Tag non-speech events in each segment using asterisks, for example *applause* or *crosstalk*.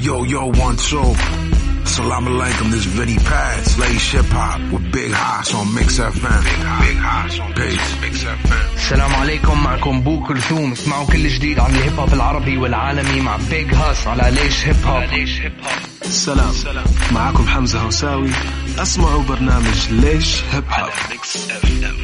Yo, yo, one, two. Salam alaikum, this Vinny Pad, Slash Hip Hop with Big Hoss on Mix FM. Big Hoss on Peace. Mix FM. السلام عليكم معكم بو كلثوم اسمعوا كل جديد عن الهيب هوب العربي والعالمي مع بيج هاس على ليش هيب هوب سلام معكم حمزة هوساوي اسمعوا برنامج ليش هيب هوب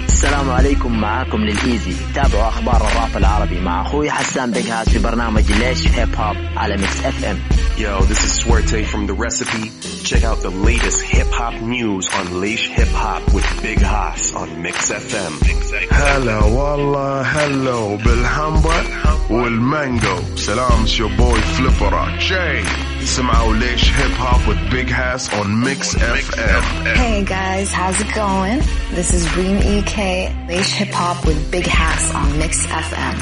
السلام عليكم معاكم Lil Eazy. تابعوا أخبار الراب العربي مع أخوي حسان Big Hass في برنامج ليش هيب هوب على Mix FM Yo, this is Suerte from The Recipe. Check out the latest hip hop news on Leish Hip Hop with Big Haas on Mix FM. هلا والله هلو بالهامبر والمانجو سلام your boy فليبرا جاي سمعوا ليش هيب هوب with Big Hoss on Mix FM. Hey guys, how's it going? This is Reem EK, Leish Hip Hop with Big Hass on Mix FM.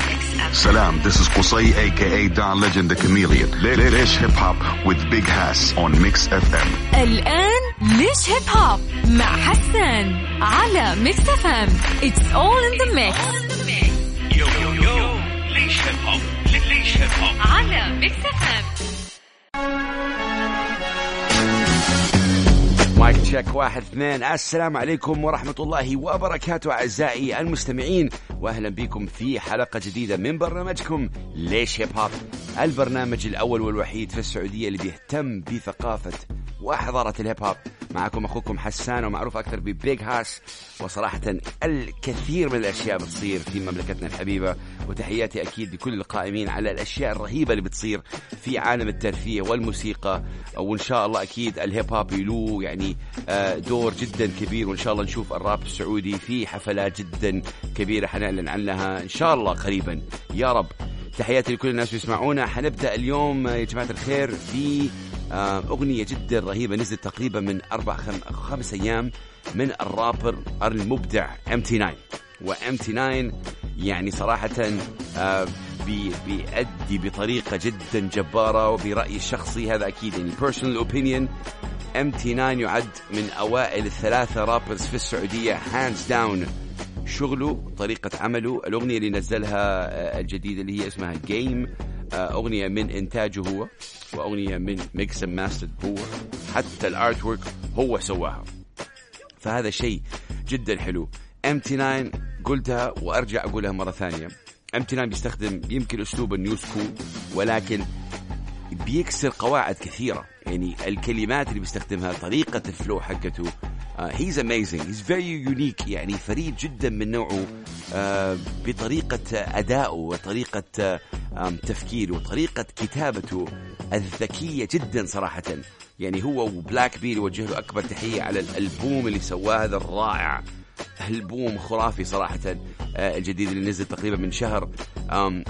Salam, this is Qusay aka Don Legend the Chameleon. Lish Hip Hop with Big Hass on Mix FM. الآن ليش هيب هوب مع حسان على ميكس اف ام It's all in the mix Yo, yo, yo, Leish Hip Hop. Leish Hip Hop. على ميكس اف مايك تشيك واحد اثنين. السلام عليكم ورحمة الله وبركاته أعزائي المستمعين. وأهلا بكم في حلقة جديدة من برنامجكم ليش هيب هوب البرنامج الأول والوحيد في السعودية اللي بيهتم بثقافة وحضارة الهيب هوب معكم أخوكم حسان ومعروف أكثر ب Big Hass وصراحة الكثير من الأشياء بتصير في مملكتنا الحبيبة وتحياتي أكيد لكل القائمين على الأشياء الرهيبة اللي بتصير في عالم الترفيه والموسيقى وإن شاء الله أكيد الهيب هوب له يعني آه، دور جدا كبير وإن شاء الله نشوف الراب السعودي في حفلات جدا كبيرة حنعلن عنها إن شاء الله قريبا. يا رب. تحياتي لكل الناس يسمعونا. حنبدأ اليوم يا جماعة الخير في أغنية جدا رهيبة نزلت تقريبا من أربع خم... خمس أيام من الرابر المبدع MT9 و MT9 يعني صراحة آه، بي بيأدي بطريقة جدا جبارة وبرأيي الشخصي هذا أكيد يعني personal opinion. MT9 يعد من أوائل الثلاثة rappers في السعودية hands down. شغله طريقة عمله الأغنية اللي نزلها آه، الجديدة اللي هي اسمها Game أغنية من إنتاجه هو وأغنية من mix master هو. حتى ال artwork هو سواها. فهذا شيء جدا حلو. MT9 قلتها وأرجع أقولها مرة ثانية. MT9 بيستخدم يمكن أسلوب ال new school ولكن بيكسر قواعد كثيرة. يعني الكلمات اللي بيستخدمها طريقة ال flow حقته he's amazing he's very unique يعني فريد جدا من نوعه آه، بطريقة ادائه وطريقة آه، تفكيره وطريقه كتابته الذكية جدا صراحة. يعني هو و Black Bear يوجه له أكبر تحية على الألبوم اللي سواه هذا الرائع. البوم خرافي صراحة آه، الجديد اللي نزل تقريبا من شهر.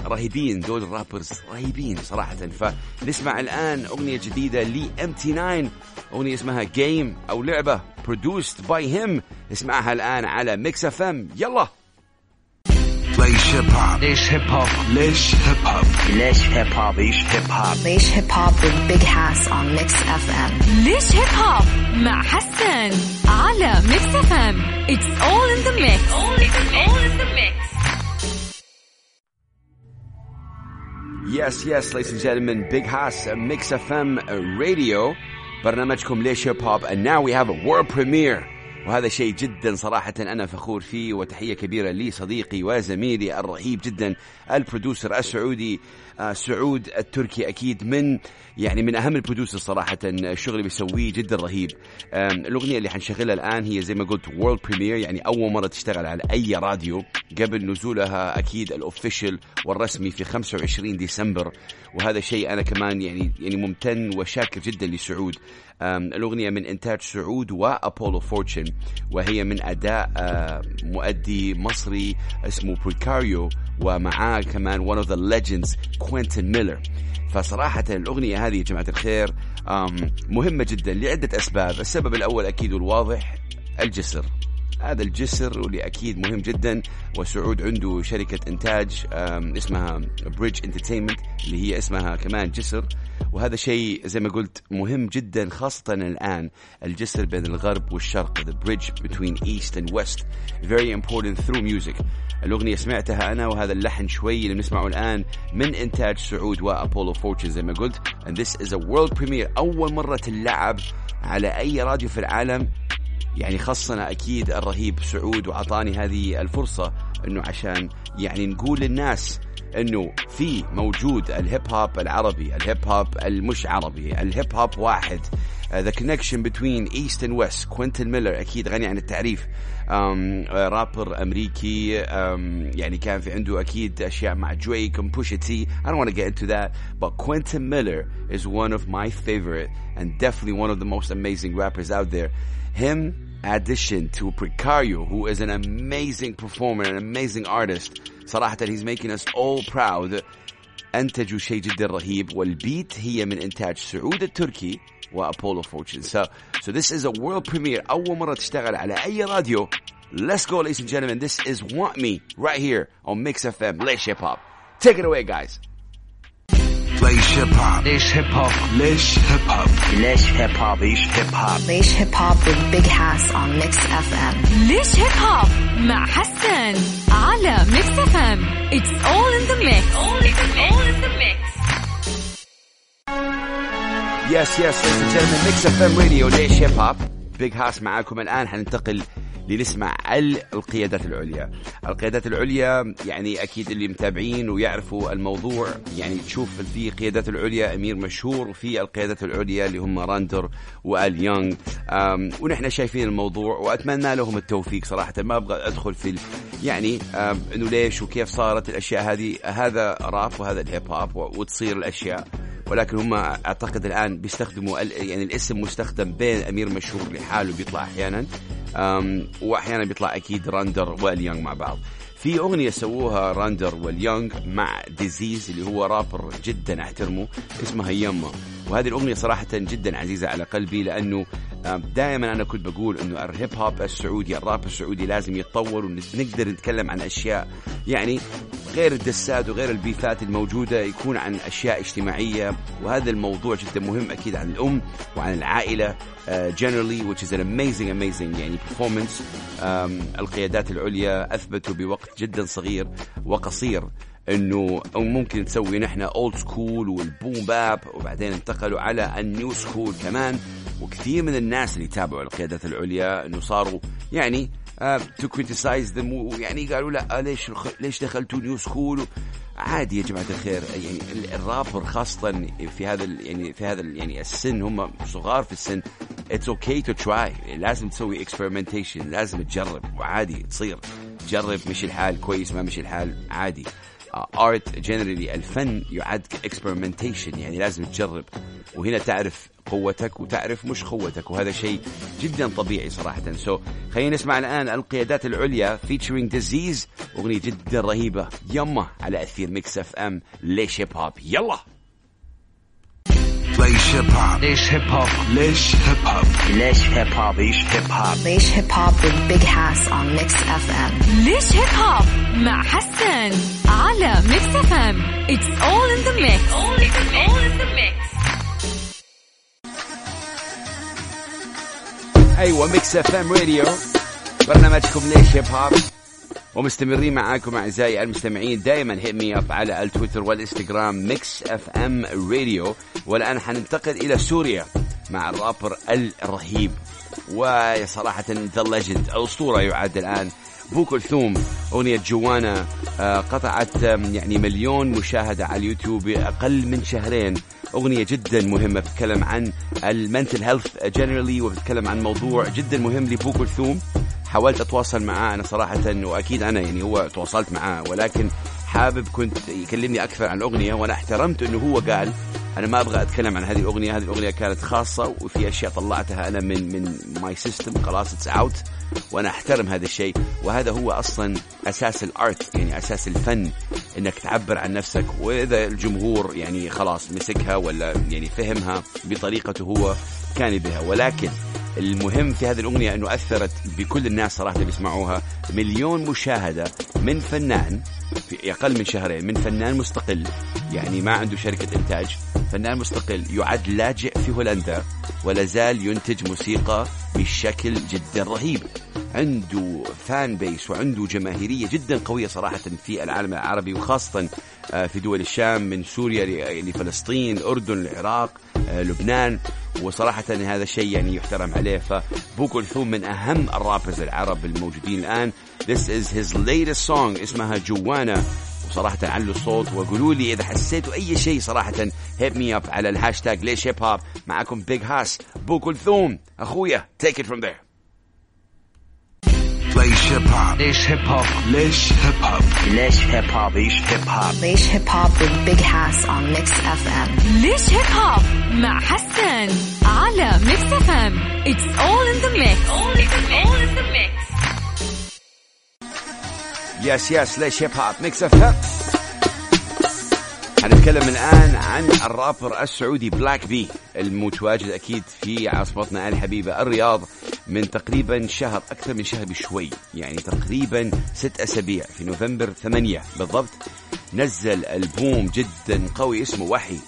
رهيبين دول ال rappers رهيبين صراحة. فنسمع الآن أغنية جديدة ل MT9 أغنية اسمها Game أو لعبة produced by him. اسمعها الآن على Mix FM يلا. ليش hip hop. ليش هيب هوب ليش هيب هوب ليش هيب هوب ليش Hip Hop. ليش Hip Hop with Big Hass on Mix FM. ليش هيب هوب مع حسان It's all in the mix. All in the mix. All in the mix. Yes, yes, ladies and gentlemen, Big Hass uh, Mix FM uh, Radio, برنامجكم ليش هيب هوب, and now we have a world premiere. وهذا شيء جدا صراحة أنا فخور فيه وتحية كبيرة لي صديقي وزميلي الرهيب جدا ال producer السعودي آه، سعود التركي أكيد من يعني من أهم ال producer صراحة الشغل اللي بيسويه جدا رهيب. الأغنية اللي حنشغلها الآن هي زي ما قلت world premiere يعني أول مرة تشتغل على أي راديو. قبل نزولها أكيد ال official والرسمي في 25 ديسمبر وهذا شيء أنا كمان يعني يعني ممتن وشاكر جدا لسعود. الأغنية من إنتاج سعود وأبولو فورتشن وهي من أداء مؤدي مصري اسمه بريكاريو ومعاه كمان one of the legends كوينتن ميلر فصراحة الأغنية هذه يا جماعة الخير مهمة جدا لعدة أسباب. السبب الأول أكيد والواضح الجسر. هذا الجسر واللي أكيد مهم جدا وسعود عنده شركة إنتاج اسمها Bridge Entertainment اللي هي اسمها كمان جسر. وهذا شيء زي ما قلت مهم جدا خاصة الآن الجسر بين الغرب والشرق the bridge between east and west very important through music. الأغنية سمعتها أنا وهذا اللحن شوي اللي بنسمعه الآن من إنتاج سعود وأبولو فورتشن زي ما قلت. And this is a world premiere أول مرة تلعب على أي راديو في العالم. يعني خصنا أكيد الرهيب سعود وعطاني هذه الفرصة إنه عشان يعني نقول للناس إنه في موجود ال hip hop العربي ال hip hop المش عربي ال hip hop واحد. The connection between east and west كوينتن ميلر أكيد غني عن التعريف. رابر امريكي um, يعني كان في عنده اكيد اشياء مع دريك and Pusha T I don't want to get into that but Quentin Miller is one of my favorite and definitely one of the most amazing rappers out there him addition to Precario who is an amazing performer an amazing artist صراحة he's making us all proud انتجوا شيء جدا رهيب والبيت هي من انتاج سعود التركي وابولو فورتشن so, so this is a world premiere اول مرة تشتغل على اي راديو let's go ladies and gentlemen this is Want Me right here on Mix FM ليش hip hop take it away guys ليش هيب هوب ليش هيب هوب ليش هيب هوب ليش هيب هوب Leish Hip Hop. Leish Hip Hop with Big Hass on Mix FM. ليش هيب هوب مع حسن على ميكس اف ام اتس اول ان ذا ميكس all in the mix Yes, ladies and gentlemen, Mix FM Radio ليش هيب هوب بيج هاس معاكم الآن. حننتقل لنسمع ال- القيادات العليا. القيادات العليا يعني أكيد اللي متابعين ويعرفوا الموضوع. يعني تشوف في قيادات العليا أمير مشهور وفي القيادات العليا اللي هم راندر وآل يونغ. ونحن شايفين الموضوع وأتمنى لهم التوفيق صراحة. ما أبغى أدخل في يعني إنه ليش وكيف صارت الأشياء هذه هذا راب وهذا ال hip hop وتصير الأشياء. ولكن هم أعتقد الآن بيستخدموا يعني الاسم مستخدم بين امير مشهور لحاله بيطلع أحيانا. وأحيانا بيطلع أكيد راندر واليونغ مع بعض. في أغنية سووها راندر واليونغ مع ديزيز اللي هو رابر جدا أحترمه اسمها يما وهذه الأغنية صراحة جدا عزيزة على قلبي لأنه دائما أنا كنت بقول إنه ال hip hop السعودي الراب السعودي لازم يتطور ونقدر نتكلم عن أشياء يعني غير ال disses ات وغير ال beef ات الموجودة يكون عن أشياء اجتماعية. وهذا الموضوع جدا مهم أكيد عن الأم وعن العائلة uh, generally which is an amazing amazing يعني performance. um, القيادات العليا أثبتوا بوقت جدا صغير وقصير. إنه أو ممكن نسوي نحن old school وال boom bap وبعدين انتقلوا على ال new school كمان. وكثير من الناس اللي تابعوا القيادات العليا إنه صاروا يعني to criticize them ويعني قالوا لا آه، ليش ليش دخلتوا new school عادي يا جماعة الخير يعني ال- الرابر خاصة في هذا يعني في هذا يعني السن هم صغار في السن It's okay to try لازم تسوي experimentation لازم تجرب وعادي تصير جرب مشي الحال كويس ما مشي الحال عادي. Art generally الفن يعد experimentation يعني لازم تجرب. وهنا تعرف قوتك وتعرف مش قوتك وهذا شيء جدا طبيعي صراحة. So so, خلينا نسمع الآن القيادات العليا featuring ديزيز أغنية جدا رهيبة. يما على أثير Mix FM ليش hip hop يلا! ليش hip hop ليش hip hop ليش hip hop ليش hip hop Leish Hip Hop. Leish Hip Hop with Big Hass on Mix FM. ليش hip hop مع حسن على Mix FM it's all in the mix all in the mix. أيوة Mix FM Radio برنامجكم ليش hip hop ومستمرين معاكم أعزائي المستمعين دائما hit me up على التويتر والإنستغرام Mix FM Radio والآن حننتقل إلى سوريا مع الرابر الرهيب. وصراحة the legend الأسطورة يعد الآن. بو كلثوم أغنية جوانا آه، قطعت يعني مليون مشاهدة على اليوتيوب باقل من شهرين. أغنية جدا مهمة بتتكلم عن ال mental health generally وبتتكلم عن موضوع جدا مهم لبو كلثوم. حاولت أتواصل معاه أنا صراحة وأكيد أنا يعني هو تواصلت معاه ولكن حابب كنت يكلمني أكثر عن الاغنيه وأنا احترمت إنه هو قال أنا ما أبغى أتكلم عن هذه الأغنية هذه الأغنية كانت خاصة وفي أشياء طلعتها أنا من من my system خلاص it's out وأنا أحترم هذا الشيء وهذا هو أصلا أساس ال art يعني أساس الفن إنك تعبر عن نفسك وإذا الجمهور يعني خلاص مسكها ولا يعني فهمها بطريقته هو كان بها ولكن المهم في هذه الأغنية أنه أثرت بكل الناس صراحة بيسمعوها مليون مشاهدة من فنان في أقل من شهرين من فنان مستقل يعني ما عنده شركة إنتاج. فنان مستقل يعد لاجئ في هولندا ولا زال ينتج موسيقى بشكل جدا رهيب. عنده فان بيس وعنده جماهيرية جدا قوية صراحة في العالم العربي وخاصة آه، في دول الشام من سوريا لفلسطين الأردن العراق آه، لبنان. وصراحة هذا الشيء يعني يحترم عليه. فبو كلثوم من أهم ال rappers العرب الموجودين الآن. This is his latest song اسمها جوانا وصراحة علوا الصوت وقولوا لي إذا حسيتوا أي شيء صراحة hit me up على الهاشتاج ليش hip hop معكم Big Hass بو كلثوم. أخويا take it from there. ليش hip hop ليش hip hop ليش hip hop ليش hip hop Leish Hip Hop. Leish Hip Hop with Big Hass on Mix FM. ليش hip hop مع حسن على Mix FM it's all in the mix all in the mix. Yes yes ليش hip hop Mix FM حنتكلم الآن عن الرابر السعودي Blak B المتواجد أكيد في عاصمتنا الحبيبة الرياض من تقريبا شهر أكثر من شهر بشوي يعني تقريبا ست أسابيع. في نوفمبر ثمانية بالضبط نزل ألبوم جدا قوي اسمه وحي.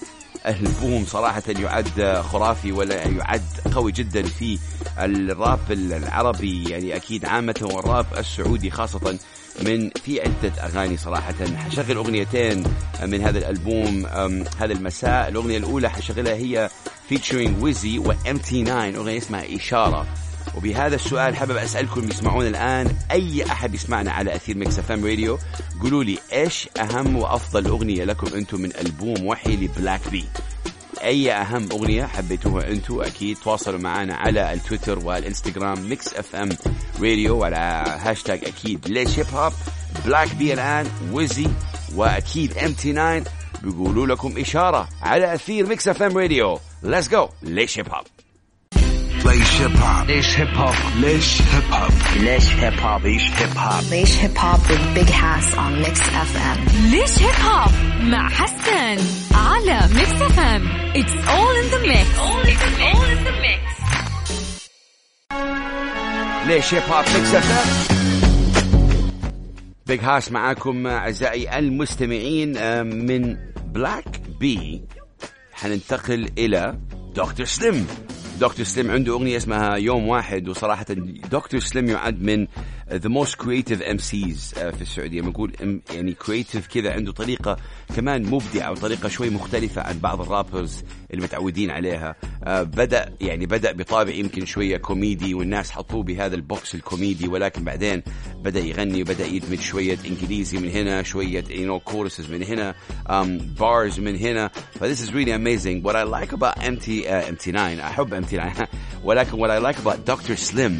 البوم صراحة يعد خرافي ولا يعد قوي جدا في الراب العربي يعني أكيد عامة والراب السعودي خاصة من في عدة أغاني صراحة. حشغل أغنيتين من هذا الألبوم هذا المساء. الأغنية الأولى حشغلها هي featuring ويزي و MT9 أغنية اسمها إشارة. وبهذا السؤال حابب أسألكم يسمعون الآن أي أحد يسمعنا على أثير Mix FM Radio؟ قولوا لي إيش أهم وأفضل أغنية لكم أنتم من ألبوم وحي لبلاك بي أي أهم أغنية حبيتوها أنتم أكيد تواصلوا معنا على التويتر والإنستغرام Mix FM Radio وعلى هاشتاج أكيد ليش هيب هوب بلاك بي الان ويزي وأكيد MT9 بيقولوا لكم إشارة على أثير Mix FM Radio let's go ليش هيب هوب ليش هيب هوب ليش هيب هوب ليش هيب هوب ليش هيب هوب Leish Hip Hop. Leish Hip Hop with Big Hass on Mix FM. ليش هيب هوب مع حسن. على Mix FM it's all in the mix ليش هيب هوب Mix FM Big Hass معاكم أعزائي المستمعين آه، من بلاك بي حننتقل إلى دكتور سليم دكتور سليم عنده أغنية اسمها يوم واحد وصراحة دكتور سليم يعد من the most creative MCs آه، في السعودية. بنقول إم- يعني creative كذا عنده طريقة كمان مبدعة وطريقة شوي مختلفة عن بعض ال rappers اللي متعودين عليها. آه، بدا يعني بدأ بطابع يمكن شوية كوميدي والناس حطوه بهذا ال box الكوميدي ولكن بعدين بدأ يغني وبدأ يدمج شوية إنجليزي من هنا شوية you know choruses من هنا um, bars من هنا. ف this is really amazing. What I like about MT uh, MT9 احب MT9 ولكن what I like about Dr. Slim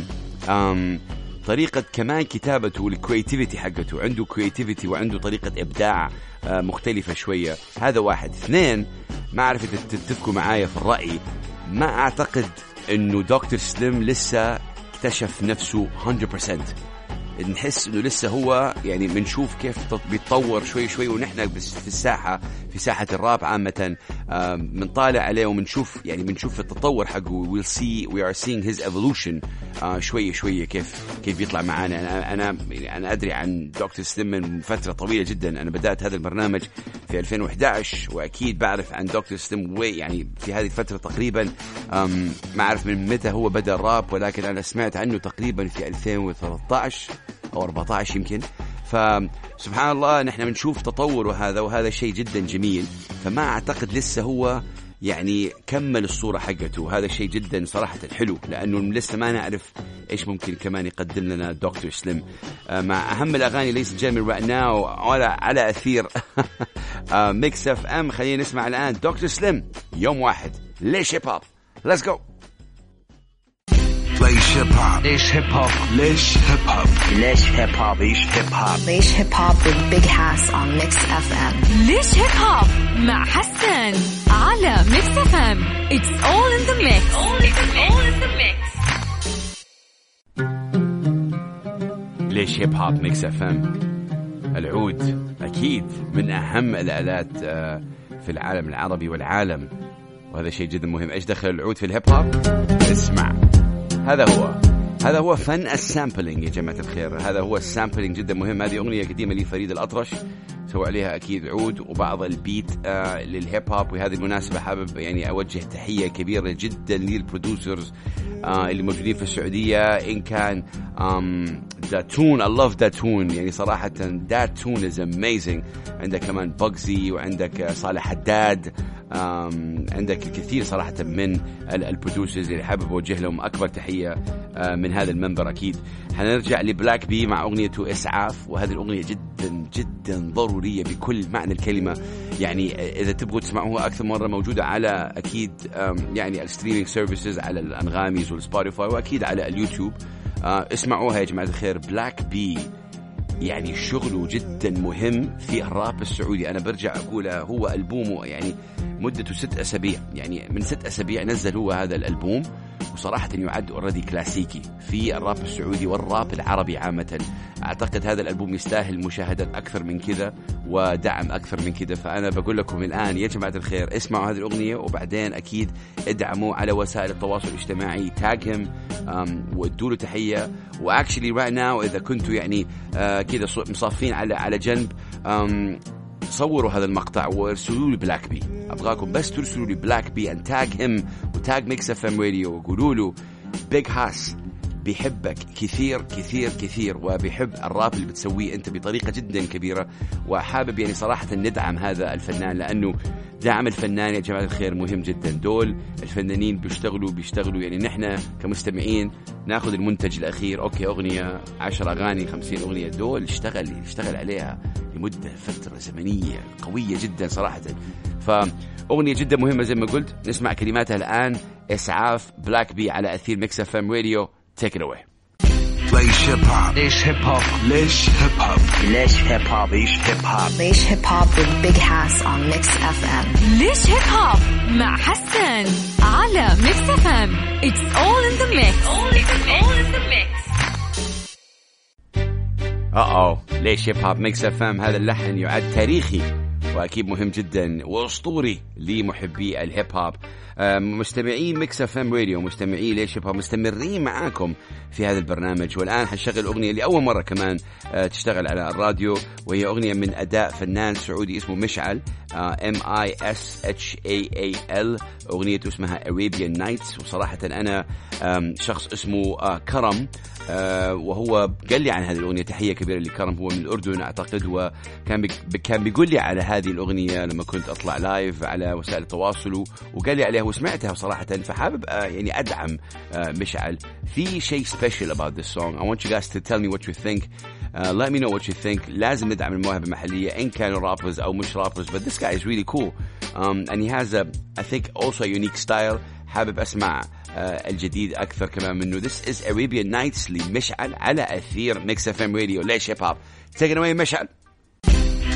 um, طريقة كمان كتابته وال creativity حقته. عنده creativity وعنده طريقة إبداع آه، مختلفة شوية. هذا واحد. اثنين ما أعرف إذا تتفقوا معايا في الرأي ما أعتقد إنه دكتور سليم لسه اكتشف نفسه 100% نحس إنه لسه هو يعني بنشوف كيف تط- بيتطور شوي شوي ونحن في الساحة في ساحة الراب عامة بنطالع عليه وبنشوف يعني بنشوف التطور حقه. See we are seeing his evolution آه، شوية شوية كيف كيف بيطلع معانا. أنا أنا يعني أنا أدري عن دكتور سليم من فترة طويلة جدا. أنا بدأت هذا البرنامج في 2011 وأكيد بعرف عن دكتور سليم وي يعني في هذه الفترة تقريبا. ما أعرف من متى هو بدأ الراب ولكن أنا سمعت عنه تقريبا في 2013 أو 14 يمكن. فسبحان الله نحن بنشوف تطور وهذا وهذا شيء جدا جميل. فما أعتقد لسه هو يعني كمل الصورة حقته. وهذا شيء جدا صراحة حلو لأنه لسه ما نعرف إيش ممكن كمان يقدم لنا دكتور سليم. آه، مع أهم الأغاني ليس جيمي right now ولا على أثير. Mix FM خلينا نسمع الآن دكتور سليم. يوم واحد. ليش هيب هوب let's go ليش هيب هوب ليش هيب هوب ليش هيب هوب ليش هيب هوب Leish Hip Hop. Leish Hip Hop with Big Hass on Mix FM. ليش هيب هوب مع حسن على Mix FM it's all in the mix all in the mix. ليش هيب هوب Mix FM العود أكيد من أهم الآلات آه، في العالم العربي والعالم. وهذا شيء جدا مهم. إيش دخل العود في الهيب هوب اسمع. هذا هو. هذا هو فن ال sampling يا جماعة الخير. هذا هو ال sampling جدا مهم. هذه أغنية قديمة لفريد الأطرش. سوى عليها أكيد عود وبعض ال beat آه للهيب هوب وهذه المناسبة حابب يعني أوجه تحية كبيرة جدا لل producers آه اللي موجودين في السعودية. إن كان داتون I love داتون يعني صراحة داتون is amazing. عندك كمان بوكسي وعندك صالح حداد عندك الكثير صراحة من ال producers اللي حابب أوجه لهم أكبر تحية آه، من هذا المنبر أكيد. حنرجع لبلاك بي مع أغنيته إسعاف وهذه الأغنية جدا جدا ضرورية بكل معنى الكلمة. يعني إذا تبغوا تسمعوها أكثر مرة موجودة على أكيد يعني ال streaming services على الأنغامي وال Spotify وأكيد على اليوتيوب. آه، اسمعوها يا جماعة الخير. بلاك بي يعني شغله جدا مهم في الراب السعودي. أنا برجع أقول هو ألبومه يعني مدته ست أسابيع. يعني من ست أسابيع نزل هو هذا الألبوم. وصراحة يعد already كلاسيكي في الراب السعودي والراب العربي عامة. أعتقد هذا الألبوم يستاهل مشاهدة أكثر من كذا ودعم أكثر من كذا. فأنا بقول لكم الآن يا جماعة الخير اسمعوا هذه الأغنية وبعدين أكيد ادعموا على وسائل التواصل الاجتماعي. tag هم وادوا له تحية. و actually right now إذا كنتوا يعني آه كذا مصافين على على جنب صوروا هذا المقطع وارسلوا لي بلاك بي أبغاكم بس ترسلوا لي بلاك بي and tag him و tag Mix FM Radio وقولوا له Big Hass بيحبك كثير كثير كثير وبيحب الراب اللي بتسويه أنت بطريقة جدا كبيرة. وحابب يعني صراحة ندعم هذا الفنان لأنه دعم الفنان يا جماعة الخير مهم جدا. دول الفنانين بيشتغلوا بيشتغلوا يعني نحن كمستمعين ناخذ المنتج الأخير. okay أغنية 10 أغاني 50 أغنية. دول اشتغل اشتغل عليها لمدة فترة زمنية قوية جدا صراحة. فأغنية جدا مهمة زي ما قلت. نسمع كلماتها الآن. إسعاف بلاك بي على أثير Mix FM Radio Take it away. ليش هيب هوب ليش هيب هوب ليش هيب هوب ليش هيب هوب ليش هيب هوب ليش هيب هوب with Big Hass on Mix FM ليش hip hop مع حسن على Mix FM It's all in the mix. All in the mix. آه ليش hip hop Mix FM هذا اللحن يعد تاريخي. وأكيد مهم جدا وأسطوري لمحبي ال hip hop. مستمعين Mix FM Radio مستمعين ليش hip hop مستمرين معاكم في هذا البرنامج. والآن حنشغل أغنية لأول مرة كمان آه، تشتغل على الراديو وهي أغنية من أداء فنان سعودي اسمه مشعل M E S H A A L أغنيته اسمها Arabian Nights وصراحة أنا شخص اسمه آه، كرم. آه، وهو قال لي عن هذه الأغنية تحية كبيرة لكرم هو من الأردن أعتقد وكان كان بيقول لي على هذه الأغنية لما كنت أطلع live على وسائل التواصل وقال لي عليها وسمعتها صراحة فحابب آه، يعني أدعم آه، مشعل في شيء سبيشال about this song. I want you guys to tell me what you think. Uh, let me know what you think. لازم ندعم المواهب المحلية إن كانوا rappers أو مش rappers but this guy is really cool. Um, and he has a I think also a unique style. حابب أسمع الجديد أكثر كمان منه. This is Arabian Nights لمشعل على أثير ميكس اف ام راديو ليش هيب هوب it away مشعل؟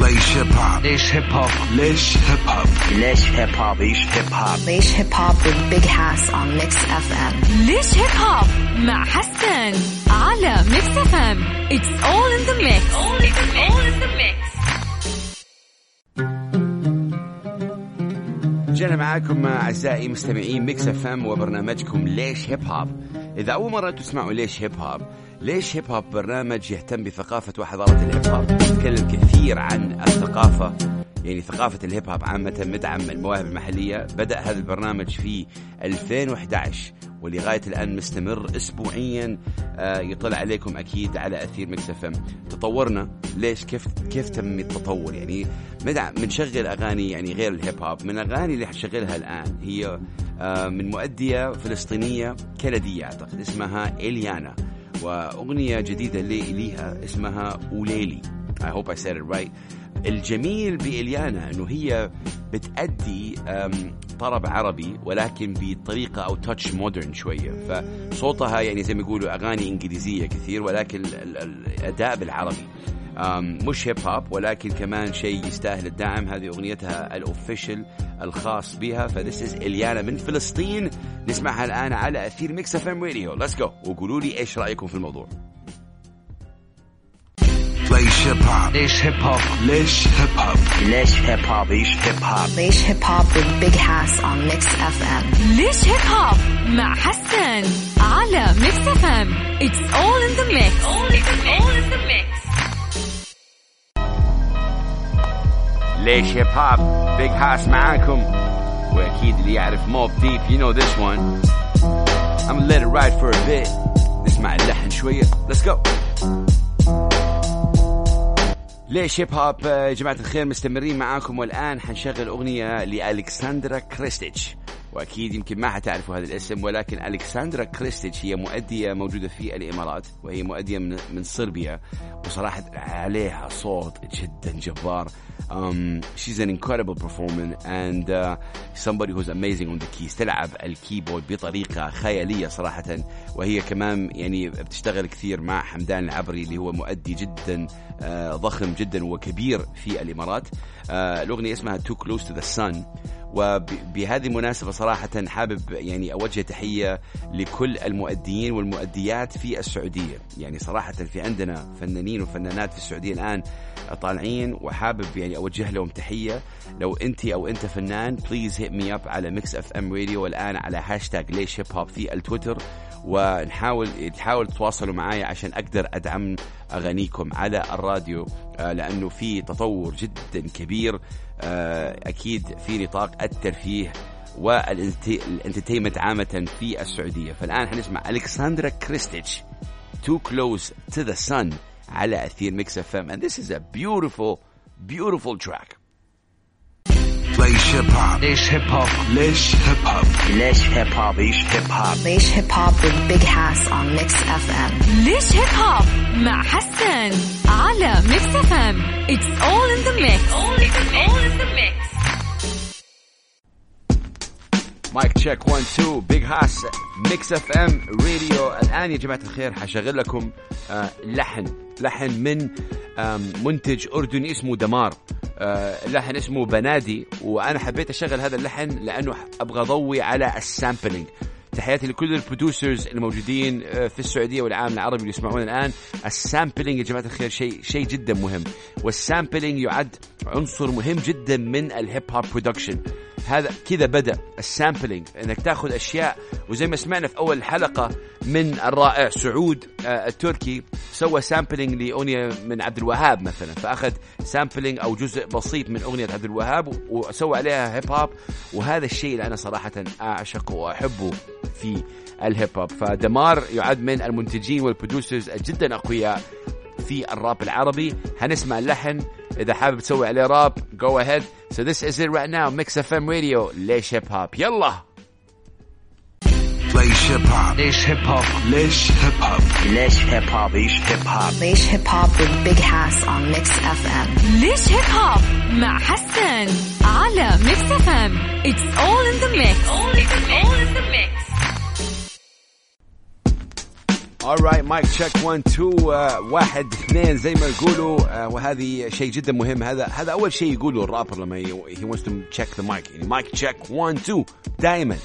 ليش هيب هوب ليش هيب هوب ليش هيب هوب ليش هيب هوب ليش هيب هوب ليش هيب هوب with Big Hass on Mix FM ليش hip hop مع حسن على Mix F M It's all in the mix. All in the mix. رجعنا معاكم أعزائي مستمعين Mix FM وبرنامجكم ليش hip hop إذا أول مرة تسمعوا ليش hip hop ليش hip hop برنامج يهتم بثقافة وحضارة ال hip hop يتكلم كثير عن الثقافة يعني ثقافة ال hip hop عامة مدعم المواهب المحلية. بدأ هذا البرنامج في 2011 ولغاية الآن مستمر أسبوعيا آه، يطلع عليكم أكيد على أثير Mix FM. تطورنا. ليش؟ كيف كيف تم التطور؟ يعني بنشغل أغاني يعني غير ال hip hop من الأغاني اللي حنشغلها الآن هي آه، من مؤدية فلسطينية كندية أعتقد اسمها إليانا. وأغنية جديدة لي ليها اسمها أوليلي. I hope I said it right. الجميل بإليانا أنه هي بتأدي طرب عربي ولكن بطريقة أو touch modern شوية. فصوتها يعني زي ما يقولوا أغاني إنجليزية كثير ولكن ال- ال- الأداء بالعربي. مش hip hop ولكن كمان شيء يستاهل الدعم. هذه أغنيتها ال official الخاص بها. ف this is إليانا من فلسطين. نسمعها الآن على أثير Mix FM Radio let's go وقولوا لي إيش رأيكم في الموضوع. ليش ليش hip hop ليش hip hop ليش hip hop ليش hip hop ليش Hip Hop. ليش Hip Hop with Big Hass on Mix FM. ليش hip hop مع حسن على Mix FM It's all in the mix all in the mix. ليش hip hop Big Hass معاكم واكيد اللي يعرف Mobb Deep you know this one. I'm gonna let it ride for a bit. نسمع اللحن شوية let's go. ليش hip hop آه، يا جماعة الخير مستمرين معاكم والآن حنشغل أغنية لألكسندرا كريستيتش. وأكيد يمكن ما حتعرفوا هذا الاسم ولكن ألكسندرا كريستيتش هي مؤدية موجودة في الإمارات وهي مؤدية من, من صربيا وصراحة عليها صوت جدا جبار. um, she's an incredible performer and uh, somebody who's amazing on the keys تلعب ال keyboard بطريقة خيالية صراحة. وهي كمان يعني بتشتغل كثير مع حمدان العبري اللي هو مؤدي جدا آه، ضخم جدا وكبير في الإمارات. آه، الأغنية اسمها Too Close to the Sun. وبهذه المناسبة صراحة حابب يعني أوجه تحية لكل المؤديين والمؤديات في السعودية. يعني صراحة في عندنا فنانين وفنانات في السعودية الآن طالعين وحابب يعني أوجه لهم تحية. لو أنت أو أنت فنان please hit me up على Mix FM Radio والآن على هاشتاج ليش hip hop في التويتر. ونحاول تحاول تتواصلوا معي عشان أقدر أدعم أغانيكم على الراديو آه، لأنه في تطور جدا كبير. آه، أكيد في نطاق الترفيه وال entertainment عامة في السعودية. فالآن حنسمع ألكسندرا كريستيتش Too Close to the Sun على أثير Mix FM and this is a beautiful beautiful track. ليش hip hop ليش hip hop ليش hip hop ليش hip hop ليش Hip Hop. ليش Hip Hop with Big Hass on Mix FM. ليش hip hop مع حسن على Mix FM It's all in the mix all in the mix. mic check 1 2 Big Hass Mix FM Radio الان يا جماعة الخير حشغل لكم آه لحن لحن من منتج أردني اسمه دمار. آه اللحن اسمه بنادي وأنا حبيت أشغل هذا اللحن لأنه أبغى أضوي على ال sampling. تحياتي لكل ال producers الموجودين آه، في السعودية والعالم العربي اللي يسمعون الآن. ال sampling يا جماعة الخير شيء شيء جدا مهم. وال sampling يعد عنصر مهم جدا من ال hip hop production هذا كذا بدأ ال sampling إنك تأخذ أشياء وزي ما سمعنا في أول حلقة من الرائع سعود آه، التركي سوى sampling لأغنية من عبد الوهاب مثلا فأخذ sampling أو جزء بسيط من أغنية عبد الوهاب وسوى عليها hip hop وهذا الشيء اللي أنا صراحة أعشقه وأحبه في الهيب هوب فدمار يعد من المنتجين وال producers جدا أقوياء في الراب العربي. هنسمع اللحن إذا حابب تسوي عليه راب go ahead. So this is it right now. Mix fm radio. ليش هيب هوب يلا ليش هيب هوب ليش هيب هوب ليش هيب هوب ليش هيب هوب Leish Hip Hop. Leish Hip Hop with Big Hass on Mix FM. ليش هيب هوب مع حسن على Mix FM it's all in the mix all in the mix. Alright mic check 1 2 واحد اثنين زي ما يقولوا. آه، وهذه شيء جدا مهم. هذا هذا أول شيء يقوله الرابر لما he wants to check the mic. يعني mic check 1 2 دائما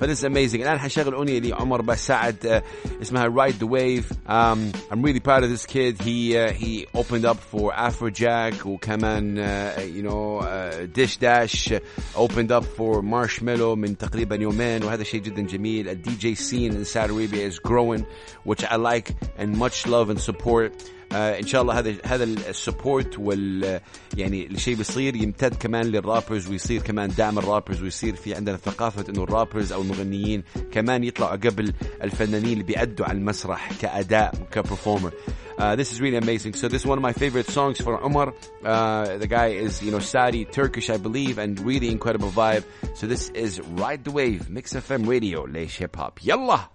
فذس اميزنج الان حنشغل اغنيه لعمر بسعد آه، اسمها Ride the Wave um, I'm really proud of this kid he uh, he opened up for Afrojack وكمان uh, you know uh, Dish Dash uh, opened up for Marshmello من تقريبا يومين وهذا شيء جدا جميل الدي جي scene in Saudi Arabia is growing which I like and much love and support آه إن شاء الله هذا هذا السبورت وال يعني الشيء بيصير يمتد كمان للرابرز ويصير كمان دعم الرابرز ويصير في عندنا ثقافة إنه الرابرز أو المغنيين كمان يطلعوا قبل الفنانين اللي بيأدوا على المسرح كأداء كبرفورمر Uh, this is really amazing. So this is one of my favorite songs for Umar. Uh, the guy is, you know, Saudi, Turkish, I believe, and really incredible vibe. So this is Ride the Wave, Mix FM Radio, Leish Hip Hop. Yallah!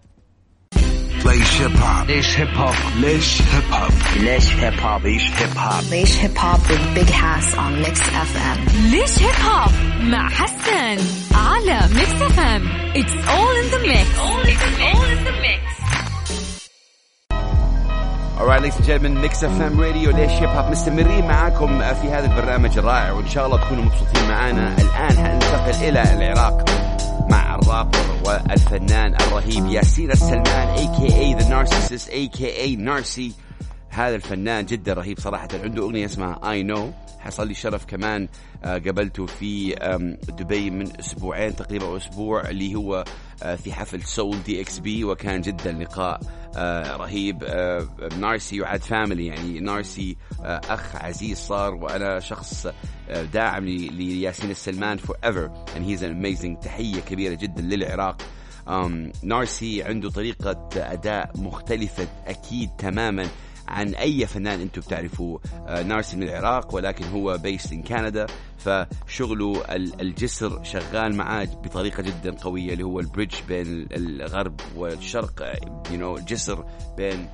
ليش هيب هوب ليش هيب هوب ليش هيب هوب ليش هيب هوب Leish Hip Hop. Leish Hip Hop with Big Hass on Mix FM. ليش هيب هوب مع حسن على ميكس اف ام اتس اول ان ذا ميكس all in the mix. Alright ladies and gentlemen Mix FM Radio ليش هيب هوب مستمرين معاكم في هذا البرنامج الرائع وإن شاء الله تكونوا مبسوطين معانا. الآن حننتقل إلى العراق. مع الرابر والفنان الرهيب ياسين السلمان aka The Narcissist aka Narcy. هذا الفنان جدا رهيب صراحة. عنده أغنية اسمها اي نو حصل لي شرف كمان آه، قابلته في دبي من أسبوعين تقريبا أو أسبوع اللي هو آه، في حفل Sole DXB وكان جدا لقاء آه، رهيب. نارسي وعاد family يعني نارسي أخ عزيز صار وأنا شخص داعم لياسين السلمان forever and he's an amazing. تحية كبيرة جدا للعراق. نارسي عنده طريقة أداء مختلفة أكيد تماما. عن أي فنان أنتم بتعرفوه. آه، نارسي من العراق ولكن هو based in كندا فشغله ال- الجسر شغال معاه بطريقة جدا قوية اللي هو ال bridge بين ال- الغرب والشرق you know, الجسر بين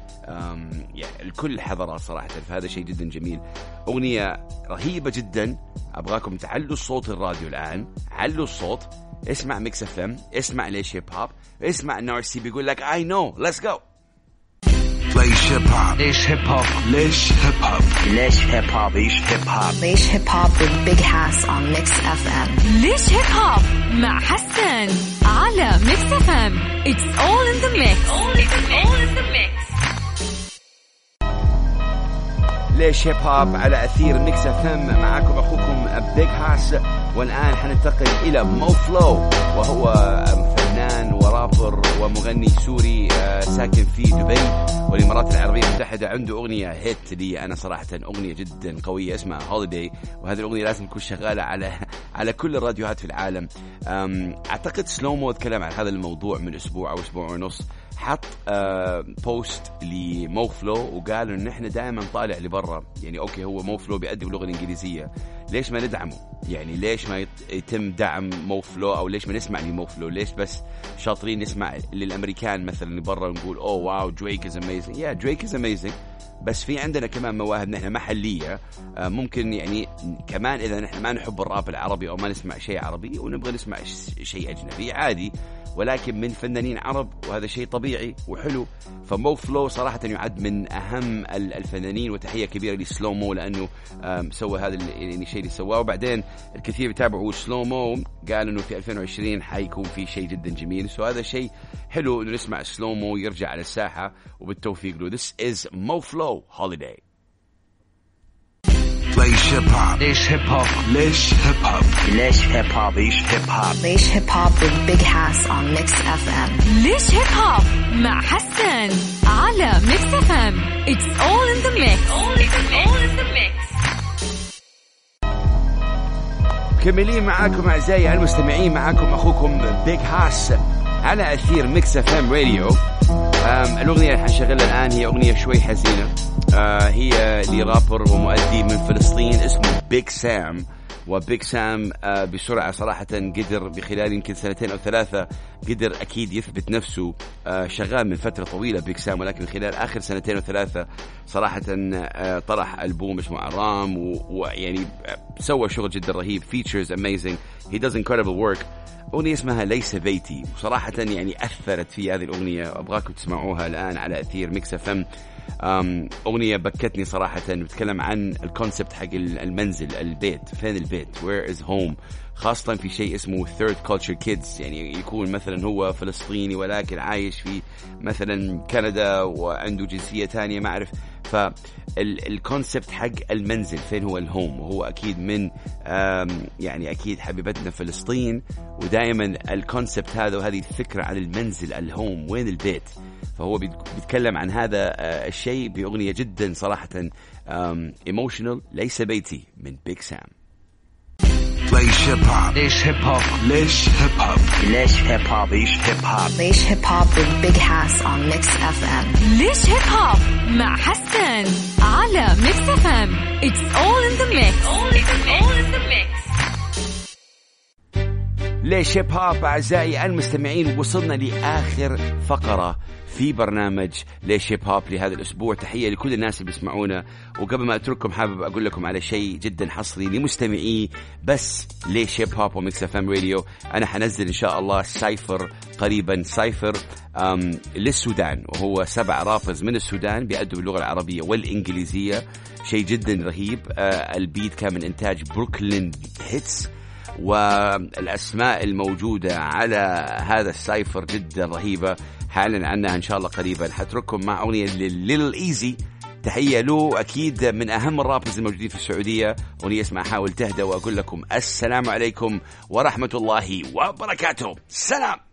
يعني الكل الحضارات صراحة. فهذا شيء جدا جميل. أغنية رهيبة جدا. أبغاكم تعلوا الصوت الراديو الآن. علوا الصوت. اسمع Mix FM اسمع ليش هيب هوب اسمع نارسي بيقول لك I know let's go ليش هيب هوب ليش هيب هوب ليش هيب هوب ليش هيب هوب Leish Hip Hop. Leish Hip Hop with Big Hass on Mix FM. ليش هيب هوب مع حسن على Mix FM it's all in the mix all in the mix. ليش هيب هوب على أثير Mix FM معاكم أخوكم بيج هاس والآن حننتقل إلى مو فلو وهو فنان ورابر ومغني سوري آه، ساكن في دبي. والامارات العربية المتحدة عنده أغنية hit لي. أنا صراحة أغنية جدا قوية اسمها Holiday وهذه الأغنية لازم تكون شغالة على *laughs* على كل الراديوهات في العالم. أعتقد سلومو تكلم عن هذا الموضوع من أسبوع أو أسبوع ونص. حط آه post لمو فلو وقال انه إحنا دائما طالع لبرا. يعني okay هو مو فلو بيأدي باللغة الإنجليزية. ليش ما ندعمه؟ يعني ليش ما يت- يتم دعم مو فلو أو ليش ما نسمع لمو فلو ليش بس شاطرين نسمع للأمريكان مثلا برا ونقول oh wow Drake is amazing yeah Drake is amazing بس في عندنا كمان مواهب نحن محلية. آه، ممكن يعني كمان إذا نحن ما نحب الراب العربي أو ما نسمع شيء عربي ونبغى نسمع شيء أجنبي عادي. ولكن من فنانين عرب وهذا شيء طبيعي وحلو. فمو فلو صراحة يعد من أهم ال- الفنانين وتحية كبيرة لسلو مو لأنه سوى هذا يعني الشيء اللي سواه. وبعدين الكثير بيتابعوا سلو مو قال إنه في 2020 حيكون في شيء جدا جميل. سو هذا شيء حلو إنه نسمع سلو مو يرجع على الساحة. وبالتوفيق له This is Mo Flow Holiday. ليش هيب هوب ليش هيب هوب ليش هيب هوب ليش هيب هوب Leish Hip Hop. Leish Hip Hop with Big Hass on Mix FM. ليش هيب هوب مع حسن على Mix FM it's all in the mix all in the mix. مكملين معاكم أعزائي المستمعين معاكم أخوكم بيج هاس على أثير Mix FM راديو الأغنية اللي حنشغلها الآن هي أغنية شوي حزينة. آه، هي لرابر ومؤدي من فلسطين اسمه بيج سام وبيج سام آه، بسرعة صراحة قدر بخلال يمكن سنتين أو ثلاثة قدر أكيد يثبت نفسه آه، شغال من فترة طويلة بيج سام ولكن خلال آخر سنتين أو ثلاثة صراحة آه، طرح ألبوم اسمه ارام و- ويعني آه، سوى شغل جدا رهيب features amazing هي does incredible work. أغنية اسمها ليس بيتي. وصراحة يعني أثرت في هذه الأغنية. أبغاكم تسمعوها الآن على أثير Mix FM. أغنية بكتني صراحة. بتكلم عن ال concept حق المنزل البيت فين البيت؟ Where is home خاصة في شيء اسمه third culture kids. يعني يكون مثلا هو فلسطيني ولكن عايش في مثلا كندا وعنده جنسية تانية ما أعرف. فال concept حق المنزل فين هو ال home؟ وهو أكيد من يعني أكيد حبيبتنا فلسطين ودائما ال concept هذا وهذه الفكرة عن المنزل ال home وين البيت؟ فهو بيت- بيتكلم عن هذا آه، الشيء بأغنية جدا صراحة emotional ليس بيتي من بيج سام ليش هيب هوب ليش هيب هوب ليش هيب هوب ليش هيب هوب Leish Hip Hop. Leish Hip Hop with Big Hass on Mix FM. ليش هيب هوب مع حسن على Mix FM it's all in the mix all in the mix. ليش هيب هوب أعزائي المستمعين وصلنا لآخر فقرة؟ في برنامج ليش هيب هوب لهذا الأسبوع. تحية لكل الناس اللي بيسمعونا. وقبل ما أترككم حابب أقول لكم على شيء جدا حصري لمستمعي بس ليش هيب هوب و Mix FM راديو أنا حنزل إن شاء الله cypher قريبا cypher للسودان. وهو سبع rappers من السودان بيأدوا باللغة العربية والإنجليزية. شيء جدا رهيب. آه ال beat كان من إنتاج بروكلين هيتس والأسماء الموجودة على هذا ال cypher جدا رهيبة. حاعلن عنها إن شاء الله قريبا. حترككم مع أغنية لليل ايزي تحية له أكيد من أهم ال rappers الموجودين في السعودية. أغنية اسمها حاول تهدى وأقول لكم السلام عليكم ورحمة الله وبركاته. سلام!